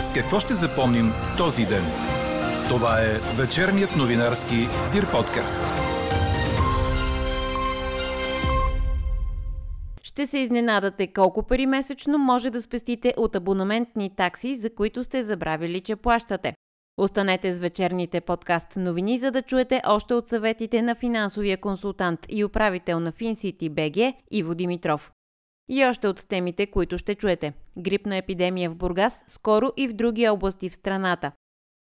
С какво ще запомним този ден? Това е вечерният новинарски Дир подкаст. Ще се изненадате колко пари месечно може да спестите от абонаментни такси, за които сте забравили, че плащате. Останете с вечерните подкаст новини, за да чуете още от съветите на финансовия консултант и управител на FinCity BG Иво Димитров. И още от темите, които ще чуете. Грипна епидемия в Бургас, скоро и в други области в страната.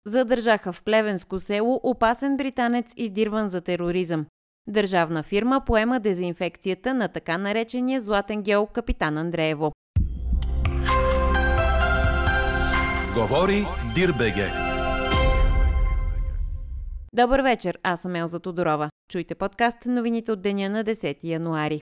Задържаха в Плевенско село опасен британец, издирван за тероризъм. Държавна фирма поема дезинфекцията на така наречения златен гел Капитан Андреево. Говори Дирбеге. Добър вечер, аз съм Елза Тодорова. Чуйте подкаст новините от деня на 10 януари.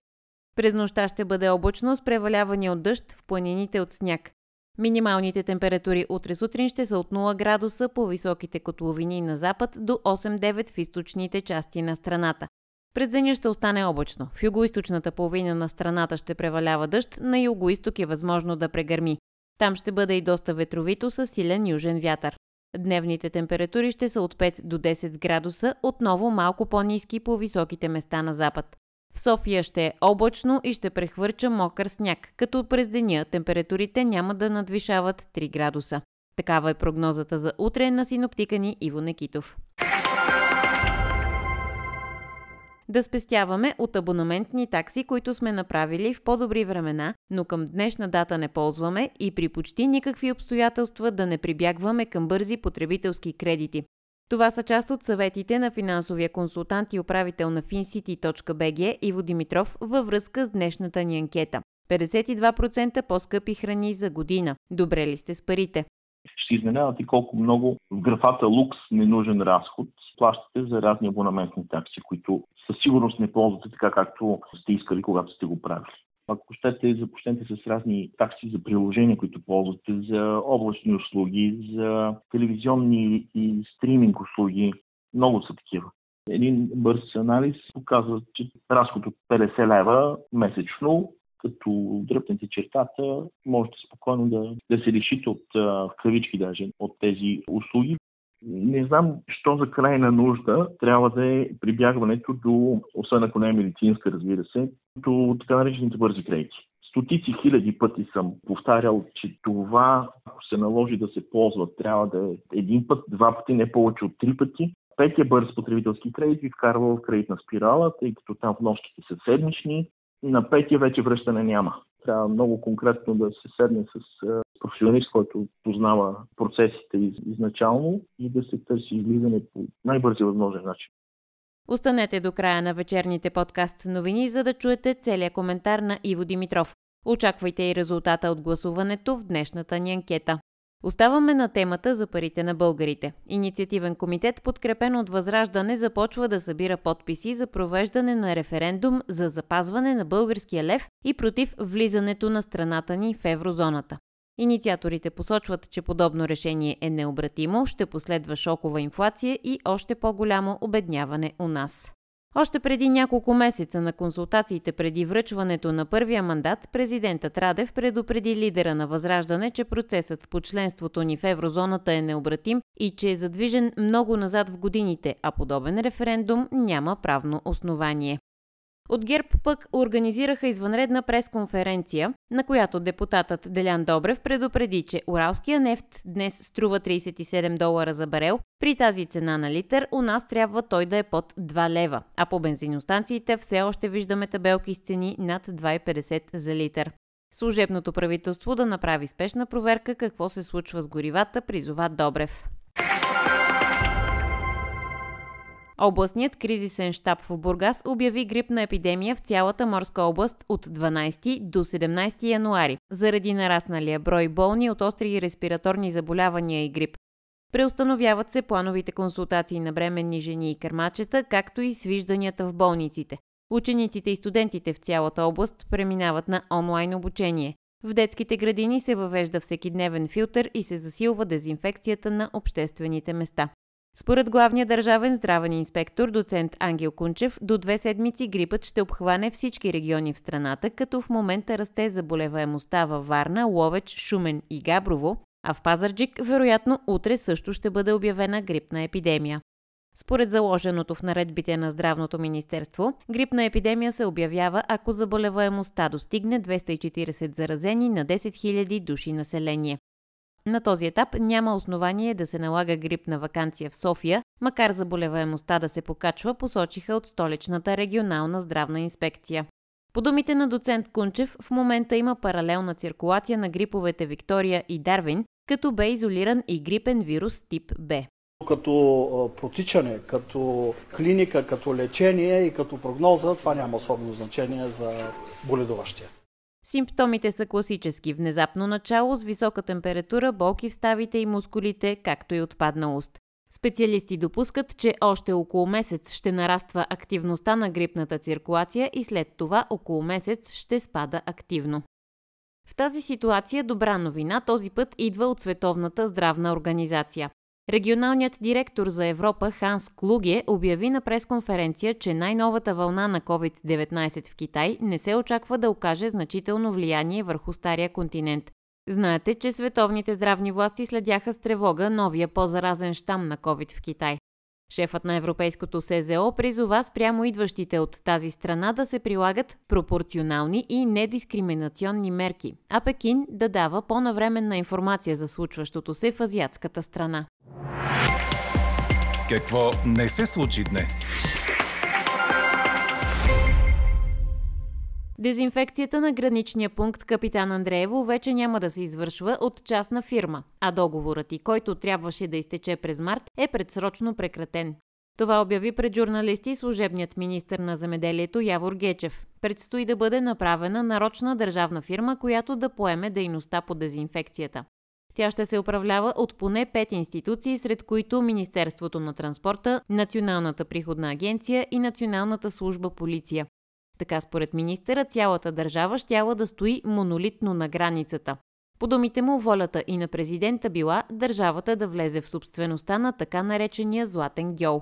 През нощта ще бъде облачно с преваляване от дъжд в планините от сняг. Минималните температури утре сутрин ще са от 0 градуса по високите котловини на запад до 8-9 в източните части на страната. През деня ще остане облачно. В югоисточната половина на страната ще превалява дъжд, на югоисток е възможно да прегърми. Там ще бъде и доста ветровито с силен южен вятър. Дневните температури ще са от 5 до 10 градуса, отново малко по-низки по високите места на запад. В София ще е облачно и ще прехвърча мокър сняг, като през деня температурите няма да надвишават 3 градуса. Такава е прогнозата за утре на синоптика ни Иво Некитов да спестяваме от абонаментни такси, които сме направили в по-добри времена, но към днешна дата не ползваме и при почти никакви обстоятелства да не прибягваме към бързи потребителски кредити. Това са част от съветите на финансовия консултант и управител на fincity.bg Иво Димитров във връзка с днешната ни анкета. 52% по-скъпи храни за година. Добре ли сте с парите? Ще изненадате колко много в графата лукс ненужен разход плащате за разни абонаментни такси, които със сигурност не ползвате така, както сте искали, когато сте го правили. Ако щете, започнете с разни такси за приложения, които ползвате, за облачни услуги, за телевизионни и стриминг услуги. Много са такива. Един бърз анализ показва, че разход от 50 лева месечно, като дръпнете чертата, можете спокойно да, да се решите от, в кавички даже, от тези услуги не знам, що за крайна нужда трябва да е прибягването до, освен ако не е медицинска, разбира се, до така наречените бързи кредити. Стотици хиляди пъти съм повтарял, че това, ако се наложи да се ползва, трябва да е един път, два пъти, не повече от три пъти. Петия бърз потребителски кредит ви вкарва в кредитна спирала, тъй като там вноските са седмични. На петия вече връщане няма. Трябва много конкретно да се седне с професионалист, който познава процесите изначално и да се търси излизане по най-бързия възможен начин. Останете до края на вечерните подкаст новини, за да чуете целият коментар на Иво Димитров. Очаквайте и резултата от гласуването в днешната ни анкета. Оставаме на темата за парите на българите. Инициативен комитет, подкрепен от Възраждане, започва да събира подписи за провеждане на референдум за запазване на българския лев и против влизането на страната ни в еврозоната. Инициаторите посочват, че подобно решение е необратимо, ще последва шокова инфлация и още по-голямо обедняване у нас. Още преди няколко месеца на консултациите преди връчването на първия мандат, президентът Радев предупреди лидера на Възраждане, че процесът по членството ни в еврозоната е необратим и че е задвижен много назад в годините, а подобен референдум няма правно основание. От ГЕРБ пък организираха извънредна пресконференция, на която депутатът Делян Добрев предупреди, че уралския нефт днес струва 37 долара за барел. При тази цена на литър у нас трябва той да е под 2 лева, а по бензиностанциите все още виждаме табелки с цени над 2,50 за литър. Служебното правителство да направи спешна проверка какво се случва с горивата, призова Добрев. Областният кризисен штаб в Бургас обяви грипна епидемия в цялата морска област от 12 до 17 януари, заради нарасналия брой болни от остри респираторни заболявания и грип. Преустановяват се плановите консултации на бременни жени и кърмачета, както и свижданията в болниците. Учениците и студентите в цялата област преминават на онлайн обучение. В детските градини се въвежда всекидневен филтър и се засилва дезинфекцията на обществените места. Според главния държавен здравен инспектор, доцент Ангел Кунчев, до две седмици грипът ще обхване всички региони в страната, като в момента расте заболеваемостта във Варна, Ловеч, Шумен и Габрово, А в Пазарджик, вероятно, утре също ще бъде обявена грипна епидемия. Според заложеното в наредбите на Здравното министерство, грипна епидемия се обявява, ако заболеваемостта достигне 240 заразени на 10 000 души население. На този етап няма основание да се налага грипна вакансия в София, макар заболеваемостта да се покачва, посочиха от столичната регионална здравна инспекция. По думите на доцент Кунчев, в момента има паралелна циркулация на гриповете Виктория и Дарвин, като бе изолиран и грипен вирус тип Б. Като протичане, като клиника, като лечение и като прогноза, това няма особено значение за боледуващия. Симптомите са класически – внезапно начало с висока температура, болки в ставите и мускулите, както и отпадналост. Специалисти допускат, че още около месец ще нараства активността на грипната циркулация и след това около месец ще спада активно. В тази ситуация добра новина този път идва от Световната здравна организация. Регионалният директор за Европа Ханс Клуге обяви на пресконференция, че най-новата вълна на COVID-19 в Китай не се очаква да окаже значително влияние върху стария континент. Знаете, че световните здравни власти следяха с тревога новия по-заразен щам на COVID в Китай. Шефът на Европейското СЗО призова спрямо идващите от тази страна да се прилагат пропорционални и недискриминационни мерки, а Пекин да дава по-навременна информация за случващото се в азиатската страна. Какво не се случи днес? Дезинфекцията на граничния пункт Капитан Андреево вече няма да се извършва от частна фирма, а договорът и който трябваше да изтече през март е предсрочно прекратен. Това обяви пред журналисти служебният министр на земеделието Явор Гечев. Предстои да бъде направена нарочна държавна фирма, която да поеме дейността по дезинфекцията. Тя ще се управлява от поне пет институции, сред които Министерството на транспорта, Националната приходна агенция и Националната служба полиция. Така според министъра цялата държава щяла да стои монолитно на границата. По думите му, волята и на президента била държавата да влезе в собствеността на така наречения Златен гьол.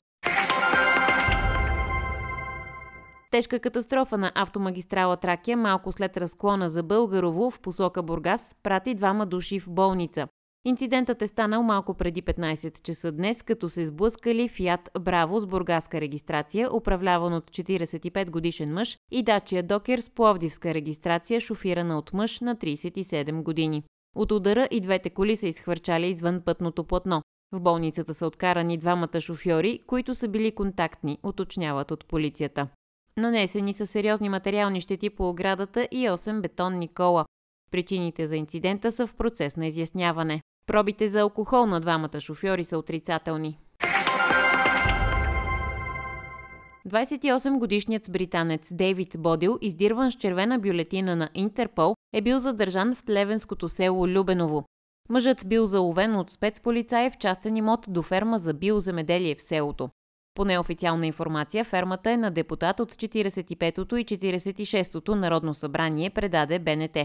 Тежка катастрофа на автомагистрала Тракия малко след разклона за Българово в посока Бургас прати двама души в болница. Инцидентът е станал малко преди 15 часа днес, като се сблъскали Фиат Браво с бургаска регистрация, управляван от 45 годишен мъж, и Дачия Докер с пловдивска регистрация, шофирана от мъж на 37 години. От удара и двете коли са изхвърчали извън пътното платно. В болницата са откарани двамата шофьори, които са били контактни, уточняват от полицията. Нанесени са сериозни материални щети по оградата и 8 бетонни кола. Причините за инцидента са в процес на изясняване. Пробите за алкохол на двамата шофьори са отрицателни. 28-годишният британец Дейвид Бодил, издирван с червена бюлетина на Интерпол, е бил задържан в плевенското село Любеново. Мъжът бил заловен от спецполицаи в частен имот до ферма за биоземеделие в селото. По неофициална информация, фермата е на депутат от 45-то и 46-то Народно събрание, предаде БНТ.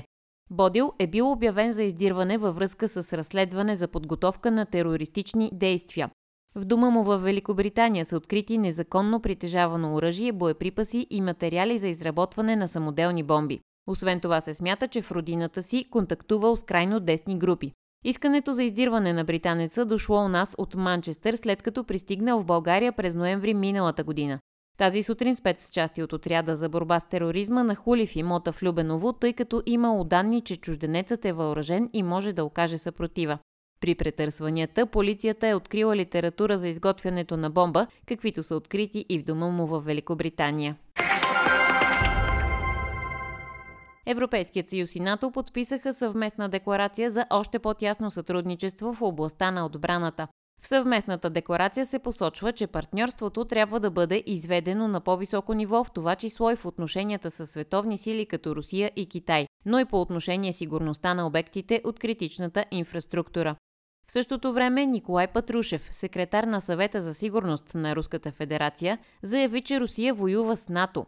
Бодил е бил обявен за издирване във връзка с разследване за подготовка на терористични действия. В дома му в Великобритания са открити незаконно притежавано оръжие, боеприпаси и материали за изработване на самоделни бомби. Освен това се смята, че в родината си контактувал с крайно десни групи. Искането за издирване на британеца дошло у нас от Манчестър, след като пристигнал в България през ноември миналата година. Тази сутрин спецчасти от отряда за борба с тероризма нахули в имота в Любеново, тъй като имало данни, че чужденецът е въоръжен и може да окаже съпротива. При претърсванията полицията е открила литература за изготвянето на бомба, каквито са открити и в дома му в Великобритания. Европейският съюз и НАТО подписаха съвместна декларация за още по-тясно сътрудничество в областта на отбраната. В съвместната декларация се посочва, че партньорството трябва да бъде изведено на по-високо ниво, в това число и в отношенията с световни сили като Русия и Китай, но и по отношение сигурността на обектите от критичната инфраструктура. В същото време Николай Патрушев, секретар на съвета за сигурност на Руската федерация, заяви, че Русия воюва с НАТО,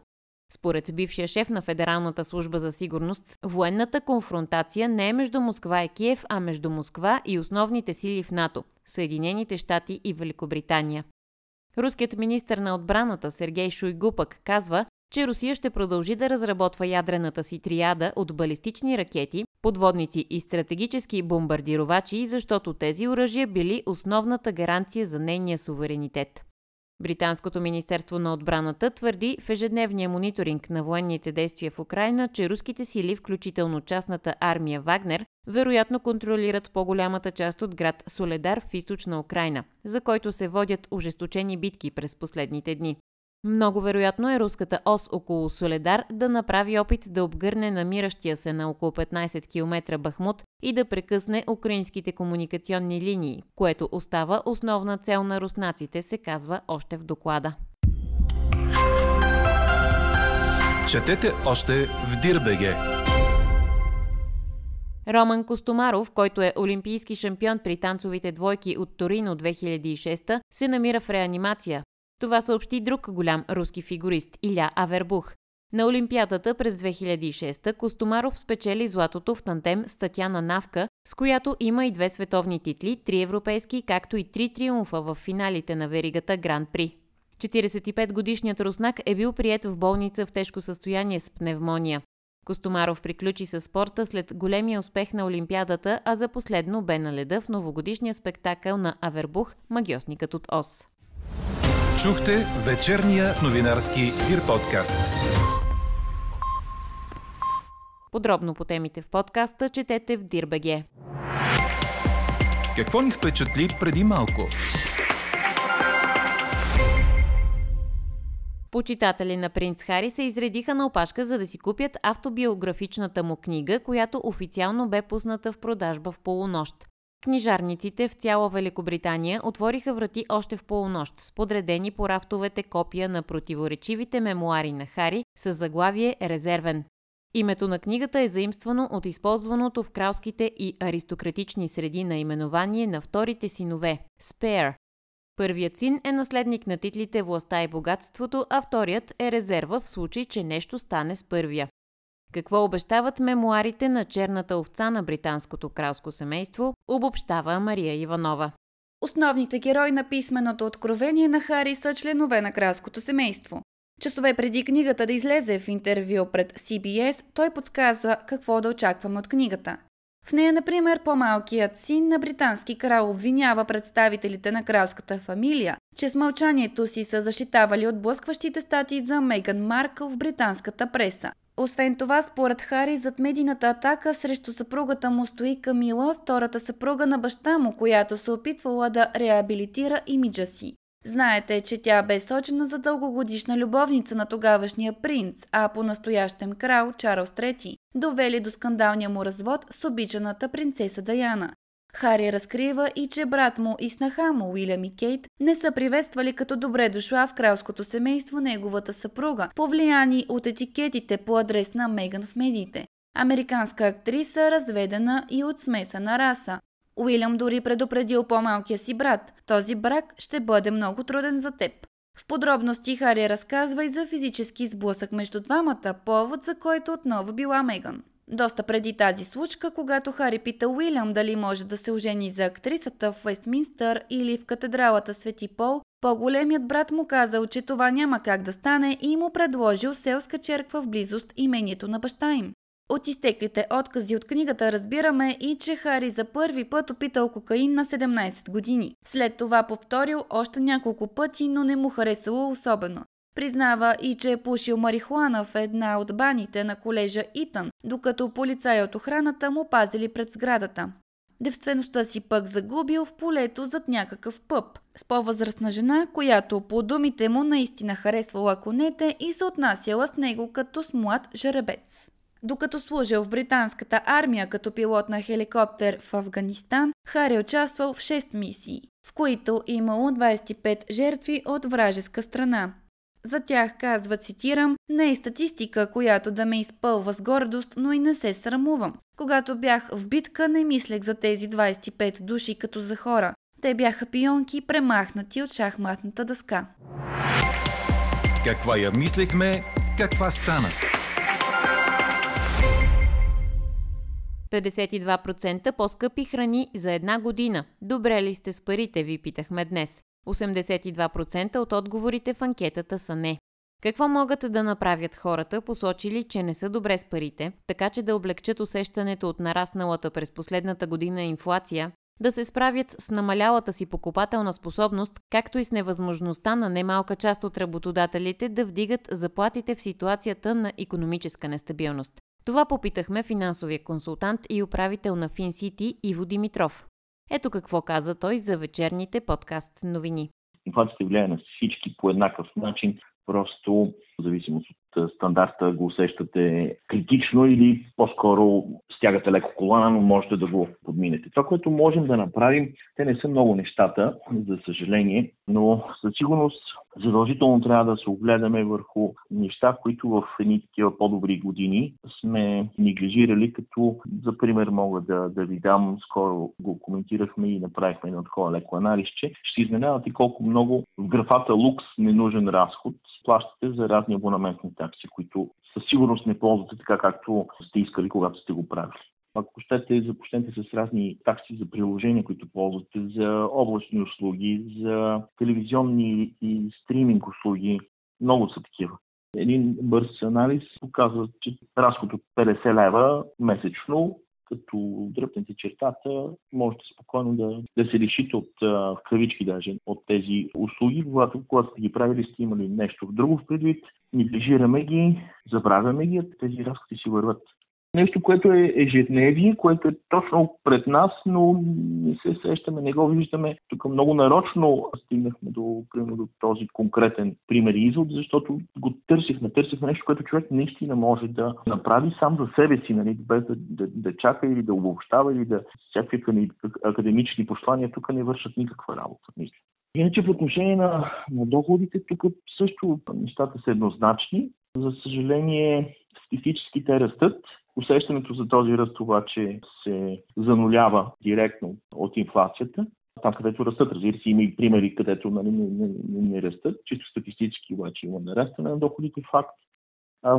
според бившия шеф на Федералната служба за сигурност, военната конфронтация не е между Москва и Киев, а между Москва и основните сили в НАТО – Съединените щати и Великобритания. Руският министр на отбраната Сергей Шуйгу пък казва, че Русия ще продължи да разработва ядрената си триада от балистични ракети, подводници и стратегически бомбардировачи, защото тези оръжия били основната гаранция за нейния суверенитет. Британското министерство на отбраната твърди в ежедневния мониторинг на военните действия в Украина, че руските сили, включително частната армия Вагнер, вероятно контролират по-голямата част от град Соледар в източна Украина, за който се водят ожесточени битки през последните дни. Много вероятно е руската ос около Соледар да направи опит да обгърне намиращия се на около 15 км Бахмут и да прекъсне украинските комуникационни линии, което остава основна цел на руснаците, се казва още в доклада. Четете още в Дирбеге. Роман Костомаров, който е олимпийски шампион при танцовите двойки от Торино 2006, се намира в реанимация. Това съобщи друг голям руски фигурист Иля Авербух. На Олимпиадата през 2006 Костомаров спечели златото в тантем с Татяна Навка, с която има и две световни титли, три европейски, както и три триумфа в финалите на веригата Гран При. 45-годишният руснак е бил прият в болница в тежко състояние с пневмония. Костомаров приключи със спорта след големия успех на Олимпиадата, а за последно бе на леда в новогодишния спектакъл на Авербух «Магиосникът от Ос». Чухте вечерния новинарски Дир подкаст. Подробно по темите в подкаста четете в Дирбеге. Какво ни впечатли преди малко? Почитатели на принц Хари се изредиха на опашка, за да си купят автобиографичната му книга, която официално бе пусната в продажба в полунощ. Книжарниците в цяла Великобритания отвориха врати още в полунощ с подредени по рафтовете копия на противоречивите мемуари на Хари с заглавие «Резервен». Името на книгата е заимствано от използваното в кралските и аристократични среди наименование на вторите синове – Спеер. Първият син е наследник на титлите Властта и богатството, а вторият е резерва в случай, че нещо стане с първия. Какво обещават мемуарите на черната овца на британското кралско семейство, обобщава Мария Иванова. Основните герои на писменото откровение на Хари са членове на кралското семейство. Часове преди книгата да излезе в интервю пред CBS, той подсказва какво да очакваме от книгата. В нея, например, по-малкият син на британски крал обвинява представителите на кралската фамилия, че с мълчанието си са защитавали от блъскващите статии за Меган Маркъл в британската преса. Освен това, според Хари, зад медийната атака срещу съпругата му стои Камила, втората съпруга на баща му, която се опитвала да реабилитира имиджа си. Знаете, че тя бе сочена за дългогодишна любовница на тогавашния принц, а по-настоящем крал Чарлз III, довели до скандалния му развод с обичаната принцеса Даяна. Хари разкрива и, че брат му и снаха му Уилям и Кейт не са приветствали като добре дошла в кралското семейство неговата съпруга, повлияни от етикетите по адрес на Меган в медиите. Американска актриса, разведена и от смесена раса. Уилям дори предупредил по-малкия си брат. Този брак ще бъде много труден за теб. В подробности Хари разказва и за физически сблъсък между двамата, повод за който отново била Меган. Доста преди тази случка, когато Хари пита Уилям дали може да се ожени за актрисата в Вестминстър или в катедралата Свети Пол, по-големият брат му казал, че това няма как да стане и му предложил селска черква в близост имението на баща им. От изтеклите откази от книгата разбираме и, че Хари за първи път опитал кокаин на 17 години. След това повторил още няколко пъти, но не му харесало особено. Признава и, че е пушил марихуана в една от баните на колежа Итън, докато полицаи от охраната му пазили пред сградата. Девствеността си пък загубил в полето зад някакъв пъп, с по-възрастна жена, която по думите му наистина харесвала конете и се отнасяла с него като с млад жеребец. Докато служил в британската армия като пилот на хеликоптер в Афганистан, Хари участвал в 6 мисии, в които имало 25 жертви от вражеска страна. За тях казва, цитирам, не е статистика, която да ме изпълва с гордост, но и не се срамувам. Когато бях в битка, не мислех за тези 25 души като за хора. Те бяха пионки, премахнати от шахматната дъска. Каква я мислехме, каква стана? 52% по-скъпи храни за една година. Добре ли сте с парите, ви питахме днес. 82% от отговорите в анкетата са не. Какво могат да направят хората, посочили, че не са добре с парите, така че да облегчат усещането от нарасналата през последната година инфлация, да се справят с намалялата си покупателна способност, както и с невъзможността на немалка част от работодателите да вдигат заплатите в ситуацията на економическа нестабилност. Това попитахме финансовия консултант и управител на FinCity Иво Димитров. Ето какво каза той за вечерните подкаст новини. Инфлацията влияе на всички по еднакъв начин, просто в зависимост от стандарта го усещате критично или по-скоро стягате леко колана, но можете да го подминете. Това, което можем да направим, те не са много нещата, за съжаление, но със сигурност задължително трябва да се огледаме върху неща, които в едни такива по-добри години сме неглижирали, като за пример мога да, да ви дам, скоро го коментирахме и направихме едно такова леко анализ, че ще изненадате колко много в графата лукс ненужен разход плащате за разни абонаментни такси, които със сигурност не ползвате така, както сте искали, когато сте го правили. Ако щете, започнете с разни такси за приложения, които ползвате, за облачни услуги, за телевизионни и стриминг услуги. Много са такива. Един бърз анализ показва, че разход от 50 лева месечно като дръпнете чертата, можете спокойно да, да се решите от в кавички даже от тези услуги, когато, когато сте ги правили, сте имали нещо друго в предвид, неглижираме ги, забравяме ги, тези разходи си върват нещо, което е ежедневие, което е точно пред нас, но не се сещаме, не го виждаме. Тук много нарочно стигнахме до, примерно, до този конкретен пример и извод, защото го търсихме. Търсихме нещо, което човек наистина може да направи сам за себе си, нали, без да, да, да чака или да обобщава или да всякакви академични послания тук не вършат никаква работа. Мисля. Иначе в отношение на, на доходите, тук също нещата са еднозначни. За съжаление, статистически те растат, Усещането за този ръст обаче се занулява директно от инфлацията. Там, където растат, разбира се, има и примери, където нали, не, не, не, не растат. Чисто статистически обаче има нарастване на доходите. Факт.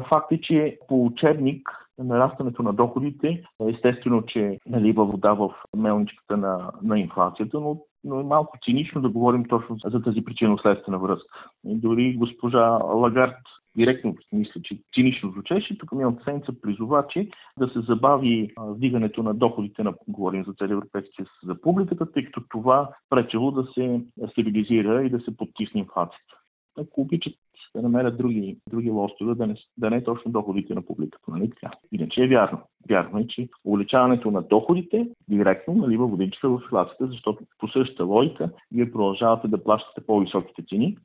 Факт е, че по учебник нарастването на доходите, естествено, че налива вода в мелничката на, на инфлацията, но, но е малко цинично да говорим точно за тази причинно-следствена връзка. И дори госпожа Лагард директно мисля, че цинично звучеше, тук миналата седмица призова, че да се забави вдигането на доходите на, говорим за цели Европейския за публиката, тъй като това пречело да се стабилизира и да се подтисне инфлацията. Ако обичат да намерят други, други лостове, да не, да не е точно доходите на публиката. Нали така? Иначе е вярно. Вярно е, че увеличаването на доходите директно налива водичка в инфлацията, защото по същата логика вие продължавате да плащате по-високите цени,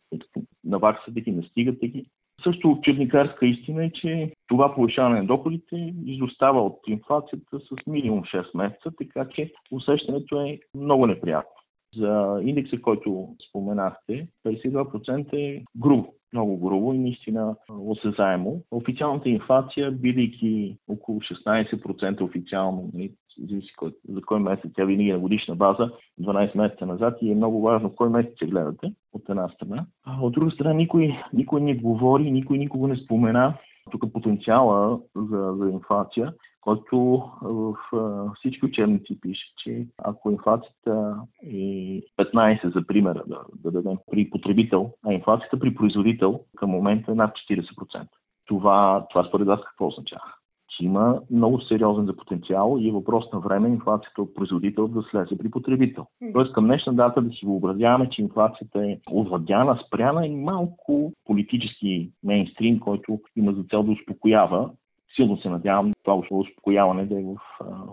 наваксате ги, настигате ги, също черникарска истина е, че това повишаване на доходите изостава от инфлацията с минимум 6 месеца, така че усещането е много неприятно. За индекса, който споменахте, 52% е грубо, много грубо и наистина осезаемо. Официалната инфлация, бидейки около 16% официално, нали, за кой месец, тя винаги е на годишна база, 12 месеца назад и е много важно кой месец се гледате, от една страна. А от друга страна, никой, никой не говори, никой никога не спомена тук потенциала за, за инфлация, който в всички учебници пише, че ако инфлацията е 15, за примера да, да дадем при потребител, а инфлацията при производител към момента е над 40%. Това, това според вас какво означава? че има много сериозен за потенциал и е въпрос на време инфлацията от производител да слезе при потребител. Тоест към днешна дата да си въобразяваме, че инфлацията е овладяна, спряна и малко политически мейнстрим, който има за цел да успокоява. Силно се надявам това успокояване да е в,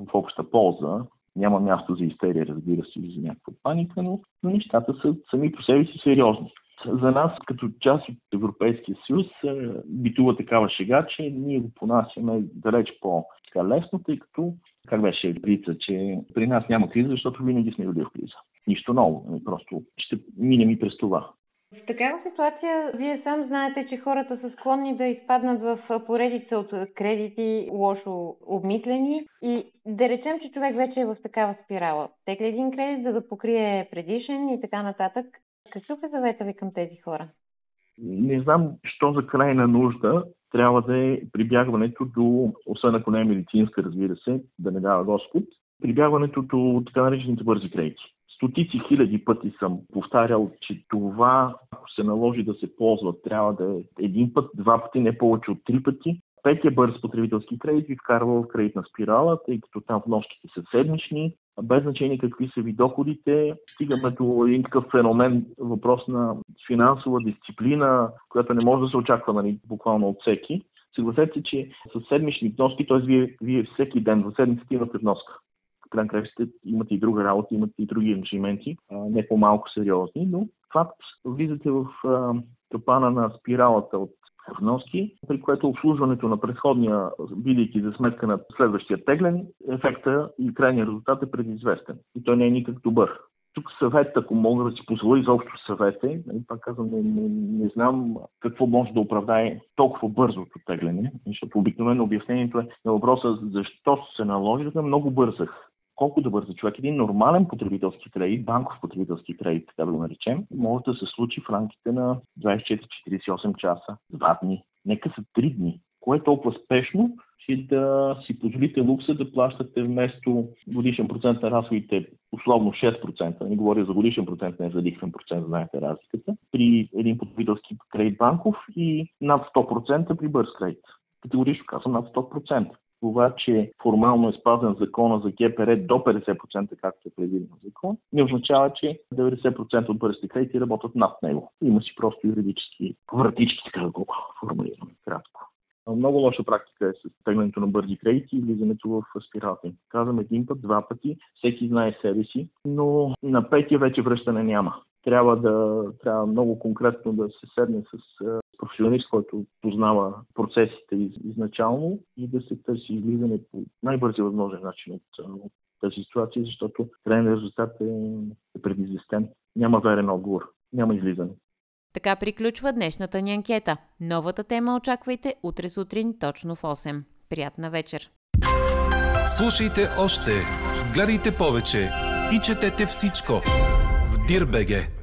в обща полза. Няма място за истерия, разбира се, и за някаква паника, но, нещата са сами по себе си сериозни. За нас, като част от Европейския съюз, битува такава шега, че ние го понасяме далеч по-лесно, тъй като, как беше рица, че при нас няма криза, защото винаги сме били в криза. Нищо ново, нали, просто ще минем и през това. В такава ситуация, вие сам знаете, че хората са склонни да изпаднат в поредица от кредити, лошо обмислени и да речем, че човек вече е в такава спирала. Текли един кредит, за да покрие предишен и така нататък. Какъв е завета ви към тези хора? Не знам, що за крайна нужда трябва да е прибягването до, освен ако не е медицинска, разбира се, да не дава Господ, прибягването до така наречените бързи кредити. Стотици хиляди пъти съм повтарял, че това, ако се наложи да се ползва, трябва да е един път, два пъти, не повече от три пъти. Петия бърз потребителски кредит ви вкарва в кредитна спирала, тъй като там вноските са седмични, без значение какви са ви доходите, стигаме до един такъв феномен, въпрос на финансова дисциплина, която не може да се очаква нали, буквално от всеки. Съгласете се, че с седмични вноски, т.е. Вие, вие всеки ден в седмицата имате вноска. Крайна краща имате и друга работа, имате и други ангажименти, не по-малко сериозни, но факт влизате в капана на спиралата от вноски, при което обслужването на предходния, бидейки за сметка на следващия теглен, ефекта и крайният резултат е предизвестен. И той не е никак добър. Тук съвет, ако мога да си позволя изобщо съвете, нали, пак казвам, не, не, не знам какво може да оправдае толкова бързото тегляне, защото обикновено обяснението е на въпроса защо се наложи, да много бързах колко да бърза човек. Един нормален потребителски кредит, банков потребителски кредит, така да го наречем, може да се случи в рамките на 24-48 часа, 2 дни. Нека са 3 дни. Кое е толкова спешно, че да си позволите лукса да плащате вместо годишен процент на разходите, условно 6%, не говоря за годишен процент, не за лихвен процент, знаете разликата, при един потребителски кредит банков и над 100% при бърз кредит. Категорично казвам над 100% това, че формално е спазен закона за ГПР до 50%, както е предвидено закон, не означава, че 90% от бързите кредити работят над него. Има си просто юридически вратички, така да го формулираме кратко. Много лоша практика е с теглянето на бързи кредити и влизането в спиралата. Казвам един път, два пъти, всеки знае себе си, но на петия вече връщане няма. Трябва да трябва много конкретно да се седне с професионалист, който познава процесите изначално и да се търси излизане по най-бързия възможен начин от, от тази ситуация, защото крайният резултат е, е предизвестен. Няма верен отговор, няма излизане. Така приключва днешната ни анкета. Новата тема очаквайте утре сутрин точно в 8. Приятна вечер! Слушайте още, гледайте повече и четете всичко в Дирбеге.